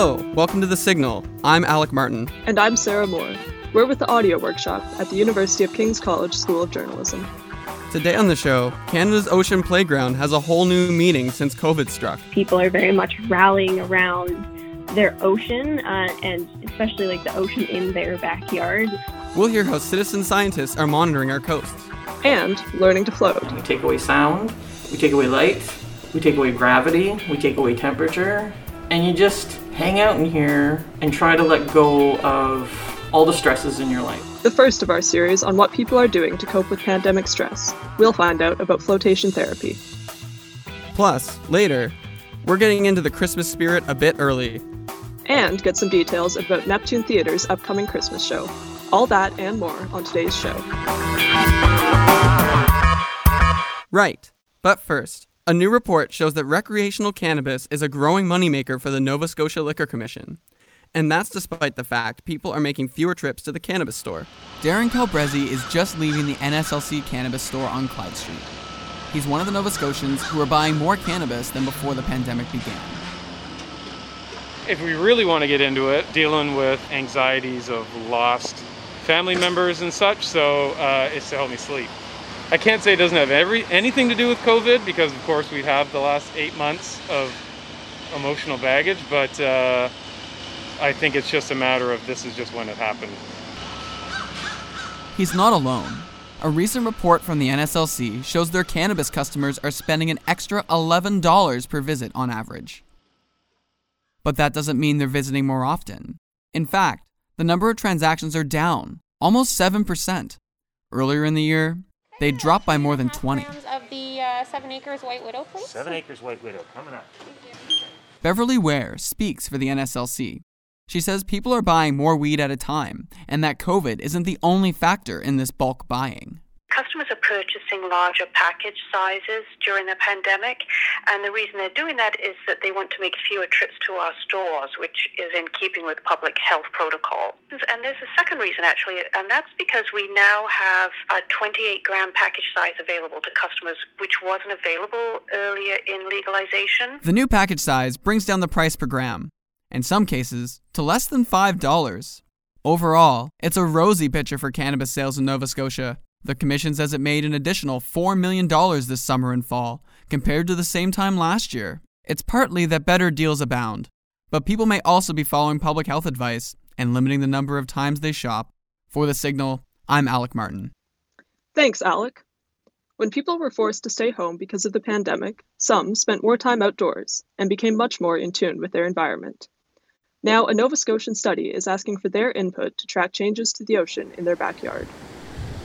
Hello, welcome to The Signal. I'm Alec Martin. And I'm Sarah Moore. We're with the audio workshop at the University of King's College School of Journalism. Today on the show, Canada's ocean playground has a whole new meaning since COVID struck. People are very much rallying around their ocean uh, and especially like the ocean in their backyard. We'll hear how citizen scientists are monitoring our coasts. And learning to float. We take away sound, we take away light, we take away gravity, we take away temperature, and you just hang out in here and try to let go of all the stresses in your life. The first of our series on what people are doing to cope with pandemic stress. We'll find out about flotation therapy. Plus, later, we're getting into the Christmas spirit a bit early. And get some details about Neptune Theater's upcoming Christmas show. All that and more on today's show. Right. But first, a new report shows that recreational cannabis is a growing moneymaker for the Nova Scotia Liquor Commission. And that's despite the fact people are making fewer trips to the cannabis store. Darren Calbrezzi is just leaving the NSLC cannabis store on Clyde Street. He's one of the Nova Scotians who are buying more cannabis than before the pandemic began. If we really want to get into it, dealing with anxieties of lost family members and such, so uh, it's to help me sleep. I can't say it doesn't have every anything to do with COVID because, of course, we have the last eight months of emotional baggage, but uh, I think it's just a matter of this is just when it happened. He's not alone. A recent report from the NSLC shows their cannabis customers are spending an extra $11 per visit on average. But that doesn't mean they're visiting more often. In fact, the number of transactions are down, almost 7%. Earlier in the year, they dropped by more than 20. Of the uh, Seven Acres White Widow, please. Seven Acres White Widow, coming up. Beverly Ware speaks for the NSLC. She says people are buying more weed at a time, and that COVID isn't the only factor in this bulk buying. Customers are purchasing larger package sizes during the pandemic, and the reason they're doing that is that they want to make fewer trips to our stores, which is in keeping with public health protocol. And there's a second reason, actually, and that's because we now have a 28 gram package size available to customers, which wasn't available earlier in legalization. The new package size brings down the price per gram, in some cases, to less than $5. Overall, it's a rosy picture for cannabis sales in Nova Scotia. The Commission says it made an additional $4 million this summer and fall, compared to the same time last year. It's partly that better deals abound, but people may also be following public health advice and limiting the number of times they shop. For The Signal, I'm Alec Martin. Thanks, Alec. When people were forced to stay home because of the pandemic, some spent more time outdoors and became much more in tune with their environment. Now, a Nova Scotian study is asking for their input to track changes to the ocean in their backyard.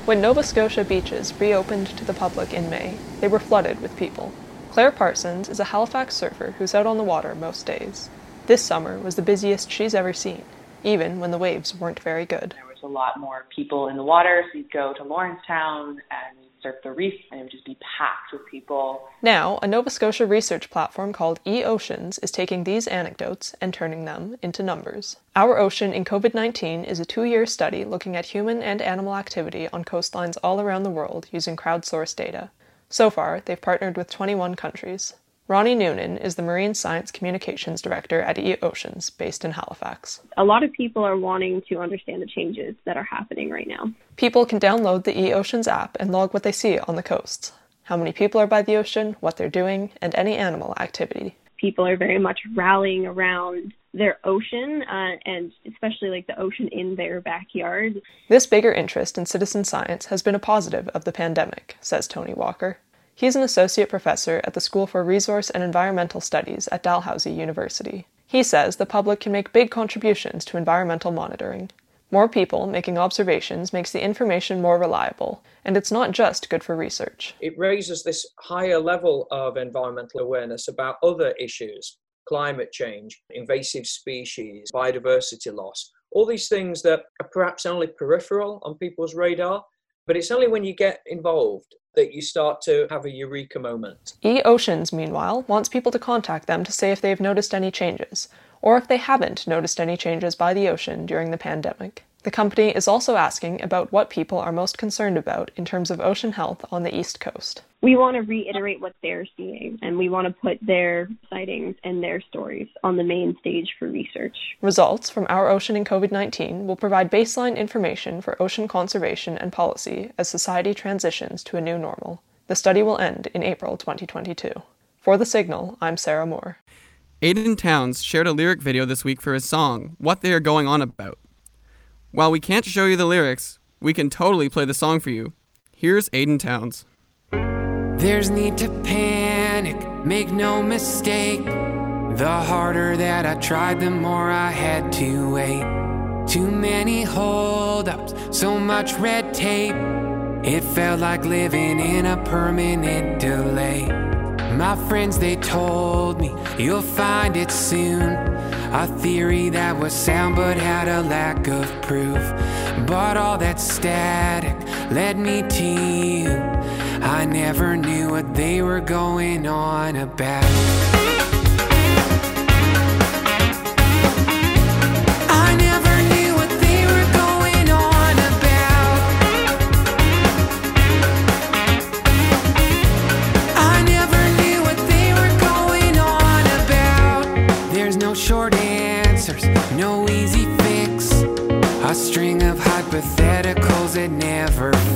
When Nova Scotia beaches reopened to the public in May, they were flooded with people. Claire Parsons is a Halifax surfer who's out on the water most days. This summer was the busiest she's ever seen, even when the waves weren't very good. There was a lot more people in the water, so you'd go to Lawrencetown and surf the reef and it would just be packed with people. Now, a Nova Scotia research platform called eOceans is taking these anecdotes and turning them into numbers. Our Ocean in COVID 19 is a two year study looking at human and animal activity on coastlines all around the world using crowdsourced data. So far, they've partnered with 21 countries. Ronnie Noonan is the Marine Science Communications Director at eOceans, based in Halifax. A lot of people are wanting to understand the changes that are happening right now. People can download the eOceans app and log what they see on the coasts how many people are by the ocean, what they're doing, and any animal activity. People are very much rallying around their ocean uh, and especially like the ocean in their backyard. This bigger interest in citizen science has been a positive of the pandemic, says Tony Walker. He's an associate professor at the School for Resource and Environmental Studies at Dalhousie University. He says the public can make big contributions to environmental monitoring. More people making observations makes the information more reliable, and it's not just good for research. It raises this higher level of environmental awareness about other issues climate change, invasive species, biodiversity loss, all these things that are perhaps only peripheral on people's radar. But it's only when you get involved that you start to have a eureka moment. eOceans, meanwhile, wants people to contact them to say if they've noticed any changes, or if they haven't noticed any changes by the ocean during the pandemic. The company is also asking about what people are most concerned about in terms of ocean health on the East Coast. We want to reiterate what they're seeing and we want to put their sightings and their stories on the main stage for research. Results from Our Ocean in COVID 19 will provide baseline information for ocean conservation and policy as society transitions to a new normal. The study will end in April 2022. For The Signal, I'm Sarah Moore. Aiden Towns shared a lyric video this week for his song, What They Are Going On About. While we can't show you the lyrics, we can totally play the song for you. Here's Aiden Towns. There's need to panic, make no mistake. The harder that I tried, the more I had to wait. Too many holdups, so much red tape. It felt like living in a permanent delay. My friends, they told me you'll find it soon. A theory that was sound but had a lack of proof. But all that static led me to you. I never knew what they were going on about. That never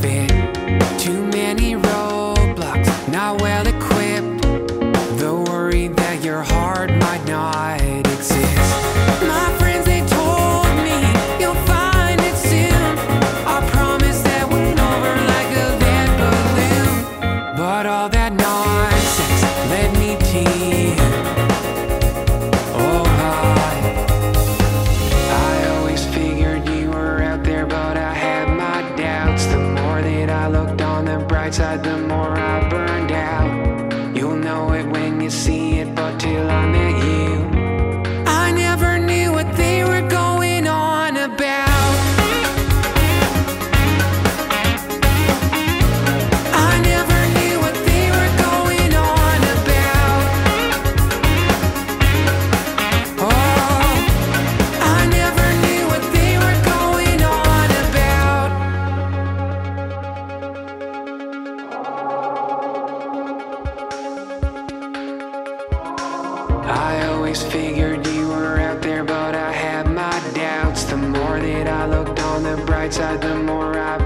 always figured you were out there, but I had my doubts. The more that I looked on the bright side, the more I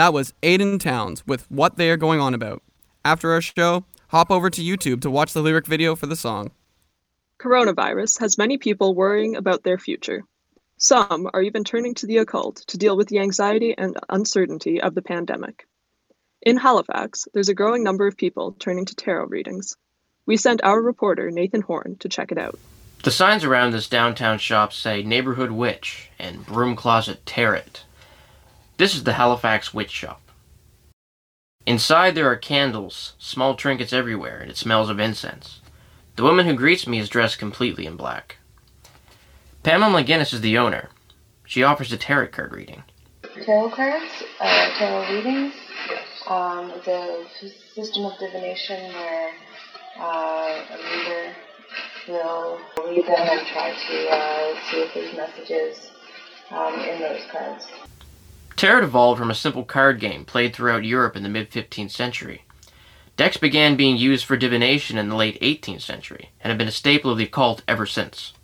That was Aiden Towns with What They Are Going On About. After our show, hop over to YouTube to watch the lyric video for the song. Coronavirus has many people worrying about their future. Some are even turning to the occult to deal with the anxiety and uncertainty of the pandemic. In Halifax, there's a growing number of people turning to tarot readings. We sent our reporter, Nathan Horn, to check it out. The signs around this downtown shop say Neighborhood Witch and Broom Closet Tarot. This is the Halifax Witch Shop. Inside there are candles, small trinkets everywhere, and it smells of incense. The woman who greets me is dressed completely in black. Pamela McGinnis is the owner. She offers a tarot card reading. tarot cards, uh, tarot readings. Um, it's a f- system of divination where uh, a reader will read them and try to uh, see if there's messages um, in those cards. Tarot evolved from a simple card game played throughout Europe in the mid 15th century. Decks began being used for divination in the late 18th century and have been a staple of the occult ever since.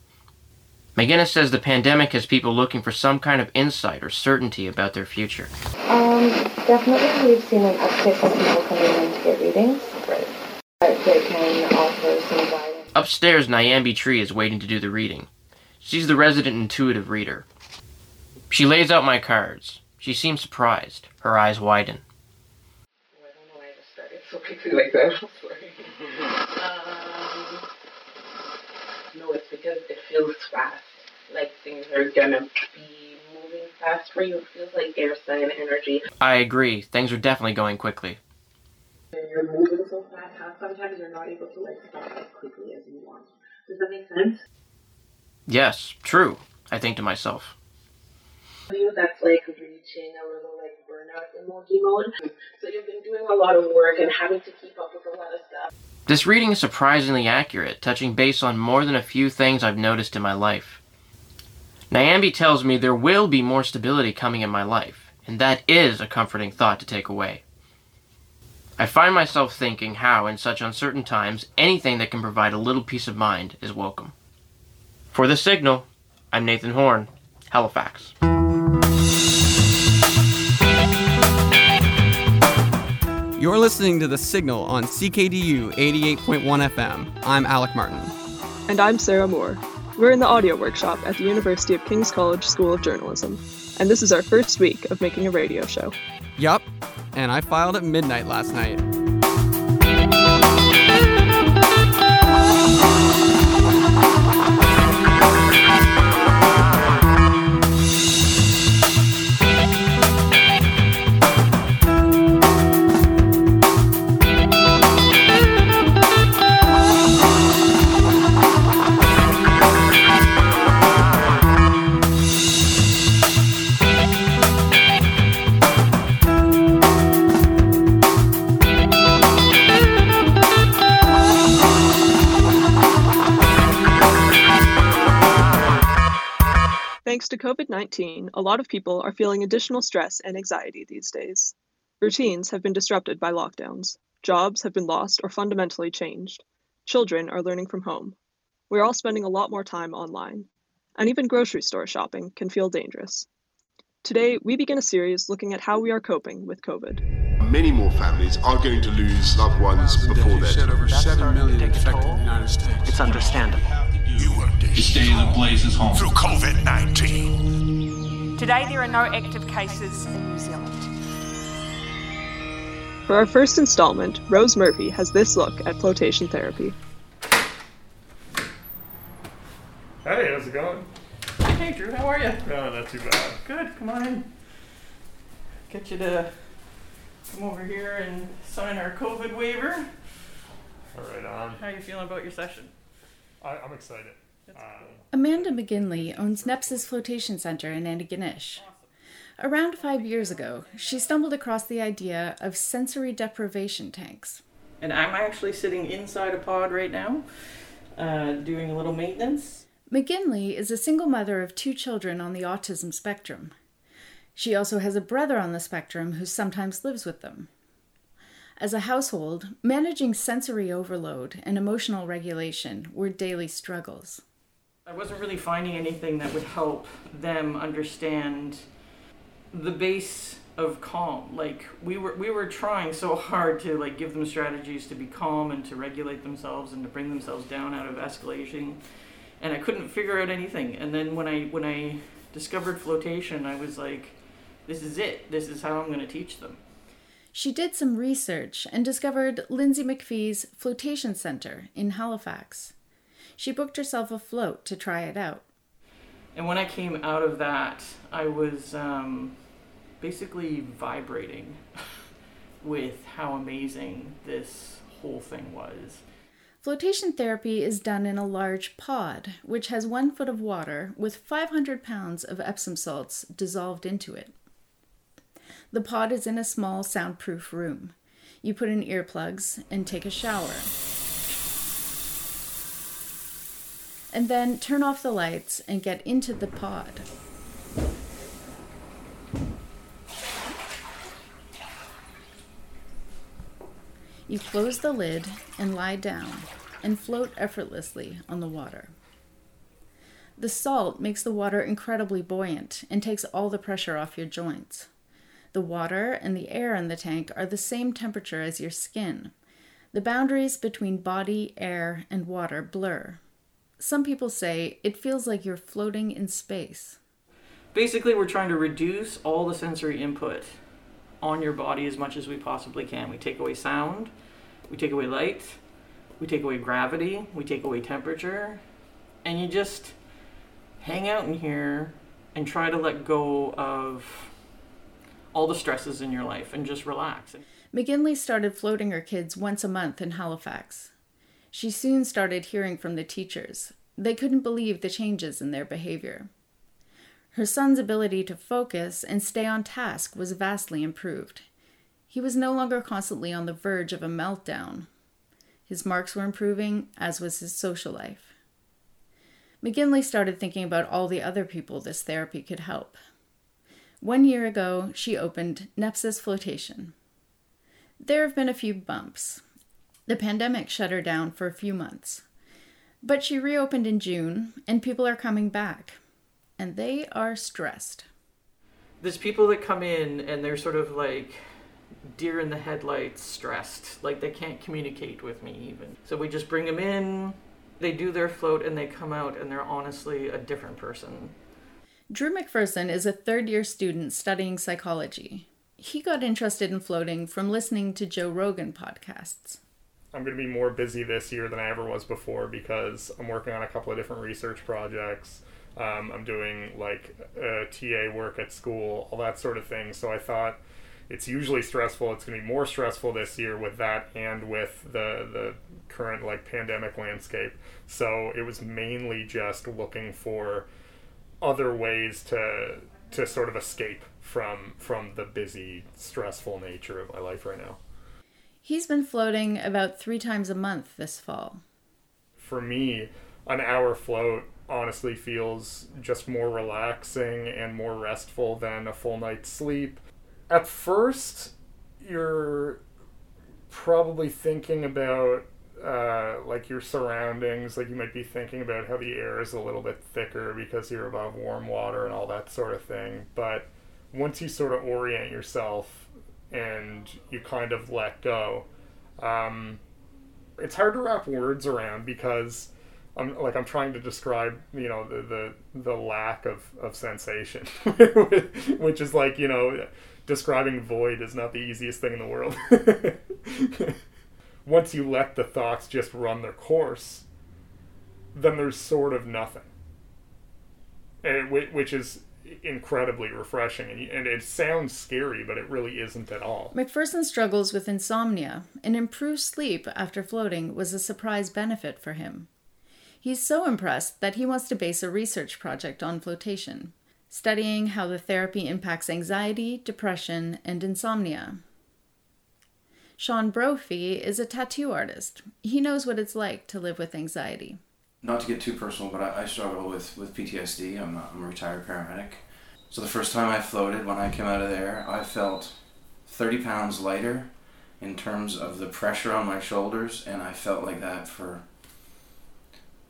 McGinnis says the pandemic has people looking for some kind of insight or certainty about their future. Um, definitely, we've seen an uptick in people coming in to get readings. Right. But they can offer some guidance. Upstairs, Nyambi Tree is waiting to do the reading. She's the resident intuitive reader. She lays out my cards. She seems surprised. Her eyes widen. I don't know why I just started so quickly like that. I'm sorry. um, no, it's because it feels fast. Like things are gonna be moving fast for you. It feels like air sign energy. I agree. Things are definitely going quickly. And you're moving so fast, how sometimes you're not able to like stop as quickly as you want. Does that make sense? Yes, true, I think to myself. You, that's like reaching a little like burnout emoji mode. So you've been doing a lot of work and having to keep up with a lot of stuff. This reading is surprisingly accurate, touching base on more than a few things I've noticed in my life. Nyambi tells me there will be more stability coming in my life, and that is a comforting thought to take away. I find myself thinking how, in such uncertain times, anything that can provide a little peace of mind is welcome. For The Signal, I'm Nathan Horn, Halifax. You're listening to The Signal on CKDU 88.1 FM. I'm Alec Martin. And I'm Sarah Moore. We're in the audio workshop at the University of King's College School of Journalism, and this is our first week of making a radio show. Yup, and I filed at midnight last night. A lot of people are feeling additional stress and anxiety these days. Routines have been disrupted by lockdowns, jobs have been lost or fundamentally changed, children are learning from home. We're all spending a lot more time online, and even grocery store shopping can feel dangerous. Today, we begin a series looking at how we are coping with COVID. Many more families are going to lose loved ones before their Shed over 7 million infected in the United States. It's understandable. You are The state of the place is home. Through COVID 19. Today, there are no active cases in New Zealand. For our first installment, Rose Murphy has this look at flotation therapy. Hey, how's it going? Hey Drew, how are you? No, not too bad. Good, come on in. Get you to come over here and sign our COVID waiver. All right, on. How are you feeling about your session? I, I'm excited. Uh, Amanda McGinley owns Nepsis Flotation Center in Antigonish. Around five years ago, she stumbled across the idea of sensory deprivation tanks. And I'm actually sitting inside a pod right now, uh, doing a little maintenance. McGinley is a single mother of two children on the autism spectrum. She also has a brother on the spectrum who sometimes lives with them. As a household, managing sensory overload and emotional regulation were daily struggles. I wasn't really finding anything that would help them understand the base of calm. Like we were we were trying so hard to like give them strategies to be calm and to regulate themselves and to bring themselves down out of escalation. And I couldn't figure out anything. And then when I when I discovered flotation, I was like this is it. This is how I'm going to teach them. She did some research and discovered Lindsay McPhee's Flotation Center in Halifax. She booked herself a float to try it out. And when I came out of that, I was um, basically vibrating with how amazing this whole thing was. Flotation therapy is done in a large pod, which has one foot of water with 500 pounds of Epsom salts dissolved into it. The pod is in a small soundproof room. You put in earplugs and take a shower. And then turn off the lights and get into the pod. You close the lid and lie down and float effortlessly on the water. The salt makes the water incredibly buoyant and takes all the pressure off your joints. The water and the air in the tank are the same temperature as your skin. The boundaries between body, air, and water blur. Some people say it feels like you're floating in space. Basically, we're trying to reduce all the sensory input on your body as much as we possibly can. We take away sound, we take away light, we take away gravity, we take away temperature, and you just hang out in here and try to let go of all the stresses in your life and just relax. McGinley started floating her kids once a month in Halifax. She soon started hearing from the teachers. They couldn't believe the changes in their behavior. Her son's ability to focus and stay on task was vastly improved. He was no longer constantly on the verge of a meltdown. His marks were improving, as was his social life. McGinley started thinking about all the other people this therapy could help. One year ago, she opened Nepsis Flotation. There have been a few bumps. The pandemic shut her down for a few months. But she reopened in June, and people are coming back. And they are stressed. There's people that come in and they're sort of like deer in the headlights, stressed. Like they can't communicate with me even. So we just bring them in, they do their float, and they come out, and they're honestly a different person. Drew McPherson is a third year student studying psychology. He got interested in floating from listening to Joe Rogan podcasts. I'm going to be more busy this year than I ever was before because I'm working on a couple of different research projects. Um, I'm doing like uh, TA work at school, all that sort of thing. So I thought it's usually stressful. It's going to be more stressful this year with that and with the the current like pandemic landscape. So it was mainly just looking for other ways to to sort of escape from from the busy, stressful nature of my life right now. He's been floating about three times a month this fall. For me, an hour float honestly feels just more relaxing and more restful than a full night's sleep. At first, you're probably thinking about uh, like your surroundings. Like you might be thinking about how the air is a little bit thicker because you're above warm water and all that sort of thing. But once you sort of orient yourself and you kind of let go, um, it's hard to wrap words around because I'm like I'm trying to describe you know the the, the lack of, of sensation, which is like you know describing void is not the easiest thing in the world. Once you let the thoughts just run their course, then there's sort of nothing, and it, which is incredibly refreshing. And, and it sounds scary, but it really isn't at all. McPherson struggles with insomnia, and improved sleep after floating was a surprise benefit for him. He's so impressed that he wants to base a research project on flotation, studying how the therapy impacts anxiety, depression, and insomnia. Sean Brophy is a tattoo artist. He knows what it's like to live with anxiety. Not to get too personal, but I, I struggle with, with PTSD. I'm a, I'm a retired paramedic. So the first time I floated, when I came out of there, I felt 30 pounds lighter in terms of the pressure on my shoulders, and I felt like that for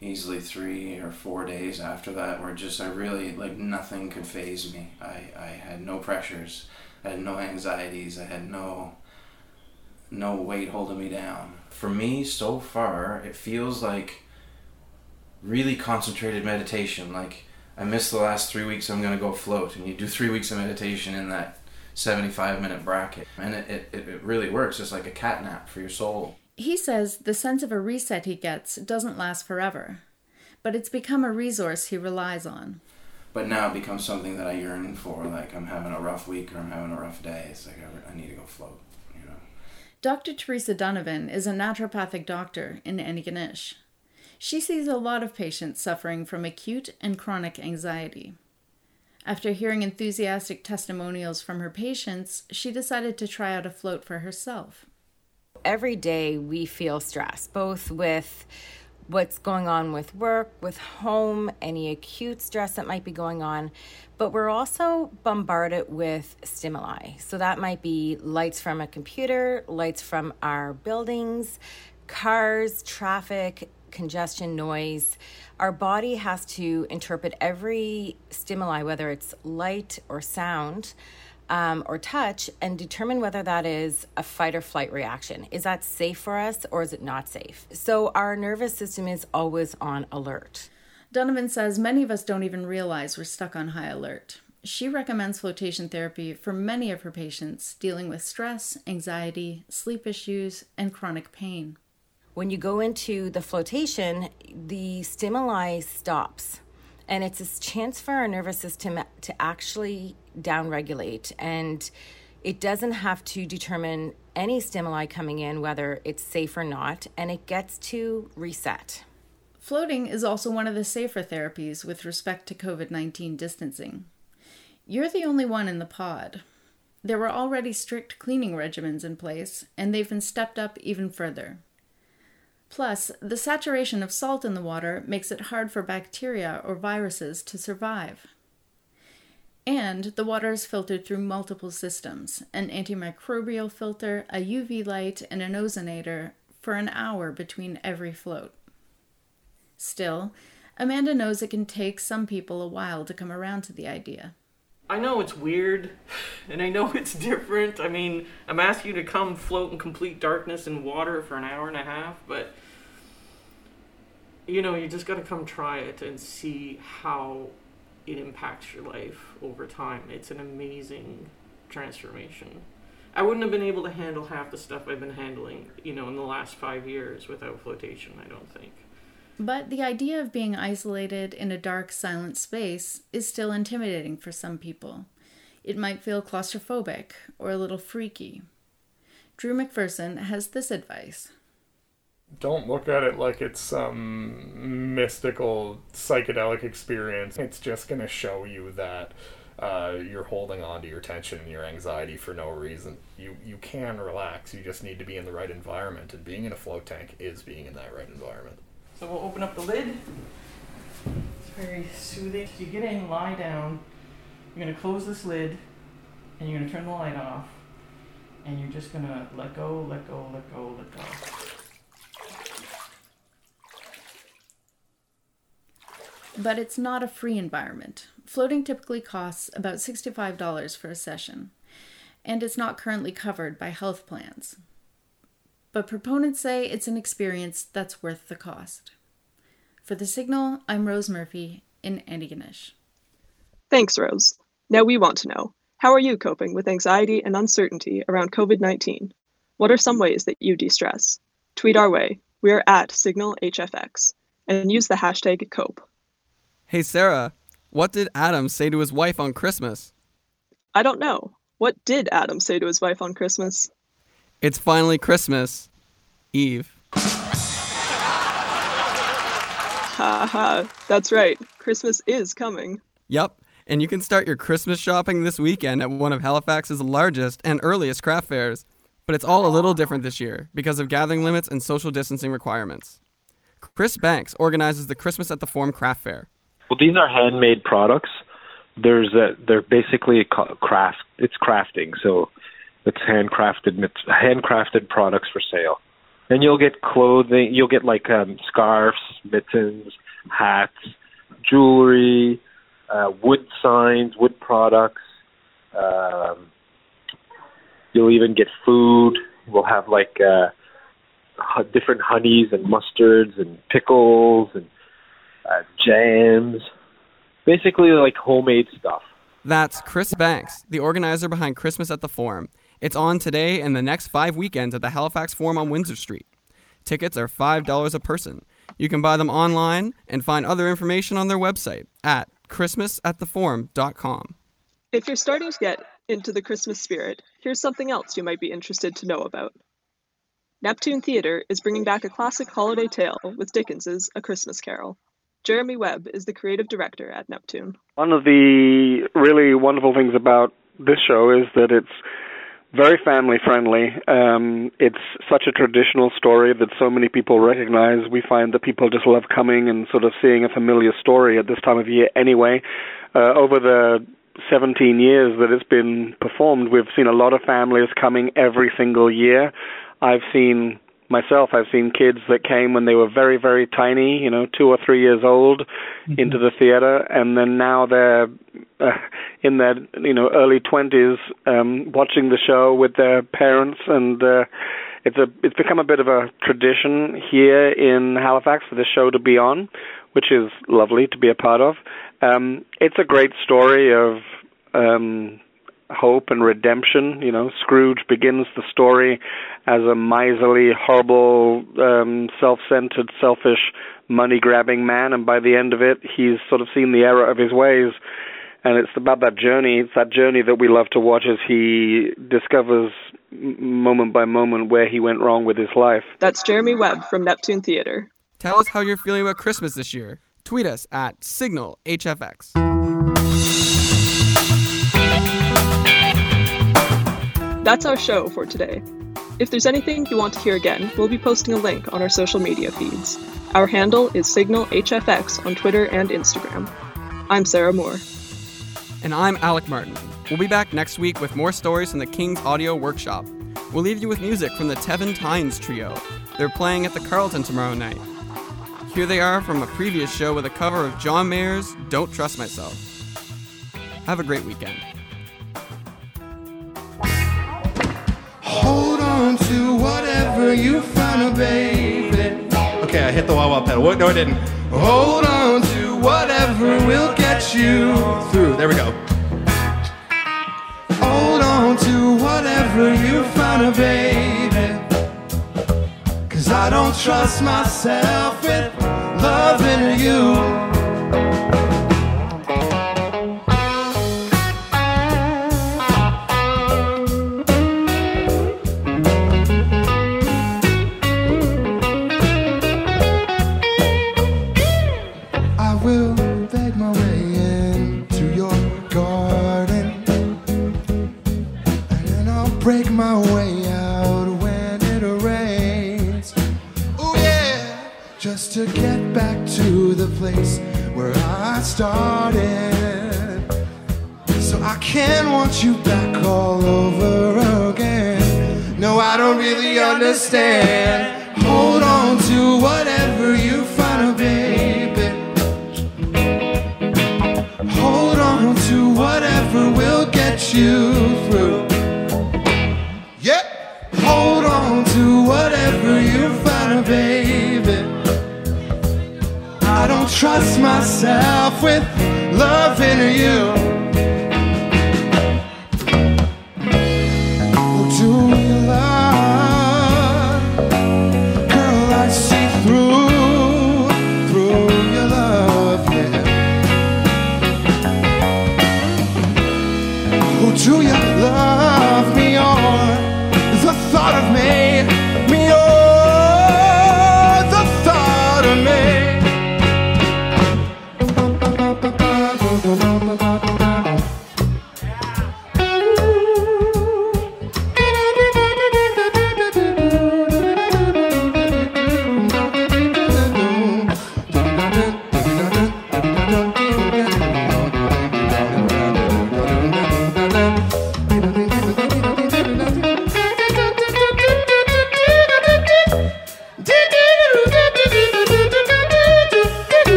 easily three or four days after that, where just I really, like, nothing could phase me. I, I had no pressures, I had no anxieties, I had no no weight holding me down. For me, so far, it feels like really concentrated meditation. Like I missed the last three weeks, I'm gonna go float, and you do three weeks of meditation in that 75 minute bracket, and it, it, it really works. It's like a cat nap for your soul. He says the sense of a reset he gets doesn't last forever, but it's become a resource he relies on. But now it becomes something that I yearn for. Like I'm having a rough week or I'm having a rough day. It's like I, I need to go float. You know. Dr. Teresa Donovan is a naturopathic doctor in Antigonish. She sees a lot of patients suffering from acute and chronic anxiety. After hearing enthusiastic testimonials from her patients, she decided to try out a float for herself. Every day we feel stress, both with what's going on with work, with home, any acute stress that might be going on. But we're also bombarded with stimuli. So that might be lights from a computer, lights from our buildings, cars, traffic, congestion, noise. Our body has to interpret every stimuli, whether it's light or sound um, or touch and determine whether that is a fight or flight reaction. Is that safe for us or is it not safe? So our nervous system is always on alert. Donovan says many of us don't even realize we're stuck on high alert. She recommends flotation therapy for many of her patients dealing with stress, anxiety, sleep issues, and chronic pain. When you go into the flotation, the stimuli stops. And it's a chance for our nervous system to actually downregulate. And it doesn't have to determine any stimuli coming in, whether it's safe or not, and it gets to reset. Floating is also one of the safer therapies with respect to COVID 19 distancing. You're the only one in the pod. There were already strict cleaning regimens in place, and they've been stepped up even further. Plus, the saturation of salt in the water makes it hard for bacteria or viruses to survive. And the water is filtered through multiple systems an antimicrobial filter, a UV light, and an ozonator for an hour between every float. Still, Amanda knows it can take some people a while to come around to the idea. I know it's weird, and I know it's different. I mean, I'm asking you to come float in complete darkness in water for an hour and a half, but you know, you just got to come try it and see how it impacts your life over time. It's an amazing transformation. I wouldn't have been able to handle half the stuff I've been handling, you know, in the last five years without flotation, I don't think. But the idea of being isolated in a dark, silent space is still intimidating for some people. It might feel claustrophobic or a little freaky. Drew McPherson has this advice don't look at it like it's some mystical psychedelic experience. It's just going to show you that uh, you're holding on to your tension and your anxiety for no reason. You you can relax. You just need to be in the right environment, and being in a float tank is being in that right environment. So we'll open up the lid. It's very soothing. You get in, lie down. You're gonna close this lid, and you're gonna turn the light off, and you're just gonna let go, let go, let go, let go. But it's not a free environment. Floating typically costs about $65 for a session, and it's not currently covered by health plans. But proponents say it's an experience that's worth the cost. For The Signal, I'm Rose Murphy in Antigonish. Thanks, Rose. Now we want to know how are you coping with anxiety and uncertainty around COVID 19? What are some ways that you de stress? Tweet our way. We are at SignalHFX and use the hashtag COPE. Hey, Sarah, what did Adam say to his wife on Christmas? I don't know. What did Adam say to his wife on Christmas? It's finally Christmas. Eve. Ha ha. That's right. Christmas is coming. Yep. And you can start your Christmas shopping this weekend at one of Halifax's largest and earliest craft fairs. But it's all a little different this year because of gathering limits and social distancing requirements. Chris Banks organizes the Christmas at the Forum Craft Fair. Well, these are handmade products. There's a, they're basically craft. It's crafting, so it's handcrafted. Handcrafted products for sale. And you'll get clothing. You'll get like um, scarves, mittens, hats, jewelry, uh, wood signs, wood products. Um, you'll even get food. We'll have like uh, different honeys and mustards and pickles and uh, jams, basically like homemade stuff. That's Chris Banks, the organizer behind Christmas at the Forum. It's on today and the next five weekends at the Halifax Forum on Windsor Street. Tickets are $5 a person. You can buy them online and find other information on their website at christmasattheforum.com. If you're starting to get into the Christmas spirit, here's something else you might be interested to know about. Neptune Theatre is bringing back a classic holiday tale with Dickens's A Christmas Carol. Jeremy Webb is the creative director at Neptune. One of the really wonderful things about this show is that it's very family friendly. Um, it's such a traditional story that so many people recognize. We find that people just love coming and sort of seeing a familiar story at this time of year anyway. Uh, over the 17 years that it's been performed, we've seen a lot of families coming every single year. I've seen myself, I've seen kids that came when they were very, very tiny, you know, two or three years old, mm-hmm. into the theater, and then now they're uh, in their, you know, early twenties, um, watching the show with their parents, and uh, it's a, it's become a bit of a tradition here in Halifax for the show to be on, which is lovely to be a part of. Um, it's a great story of um, hope and redemption. You know, Scrooge begins the story as a miserly, horrible, um, self-centered, selfish, money-grabbing man, and by the end of it, he's sort of seen the error of his ways. And it's about that journey. It's that journey that we love to watch as he discovers moment by moment where he went wrong with his life. That's Jeremy Webb from Neptune Theater. Tell us how you're feeling about Christmas this year. Tweet us at SignalHFX. That's our show for today. If there's anything you want to hear again, we'll be posting a link on our social media feeds. Our handle is SignalHFX on Twitter and Instagram. I'm Sarah Moore. And I'm Alec Martin. We'll be back next week with more stories from the King's Audio Workshop. We'll leave you with music from the Tevin Tynes Trio. They're playing at the Carleton tomorrow night. Here they are from a previous show with a cover of John Mayer's Don't Trust Myself. Have a great weekend. To whatever you find, oh, baby. Okay, I hit the wah wah pedal. What? No, I didn't. Hold on to whatever will get you through. There we go. Hold on to whatever you find, oh, baby. Cause I don't trust myself with understand. Hold on to whatever you find, oh, baby. Hold on to whatever will get you through. Yeah. Hold on to whatever you find, oh, baby. I don't trust myself with loving you.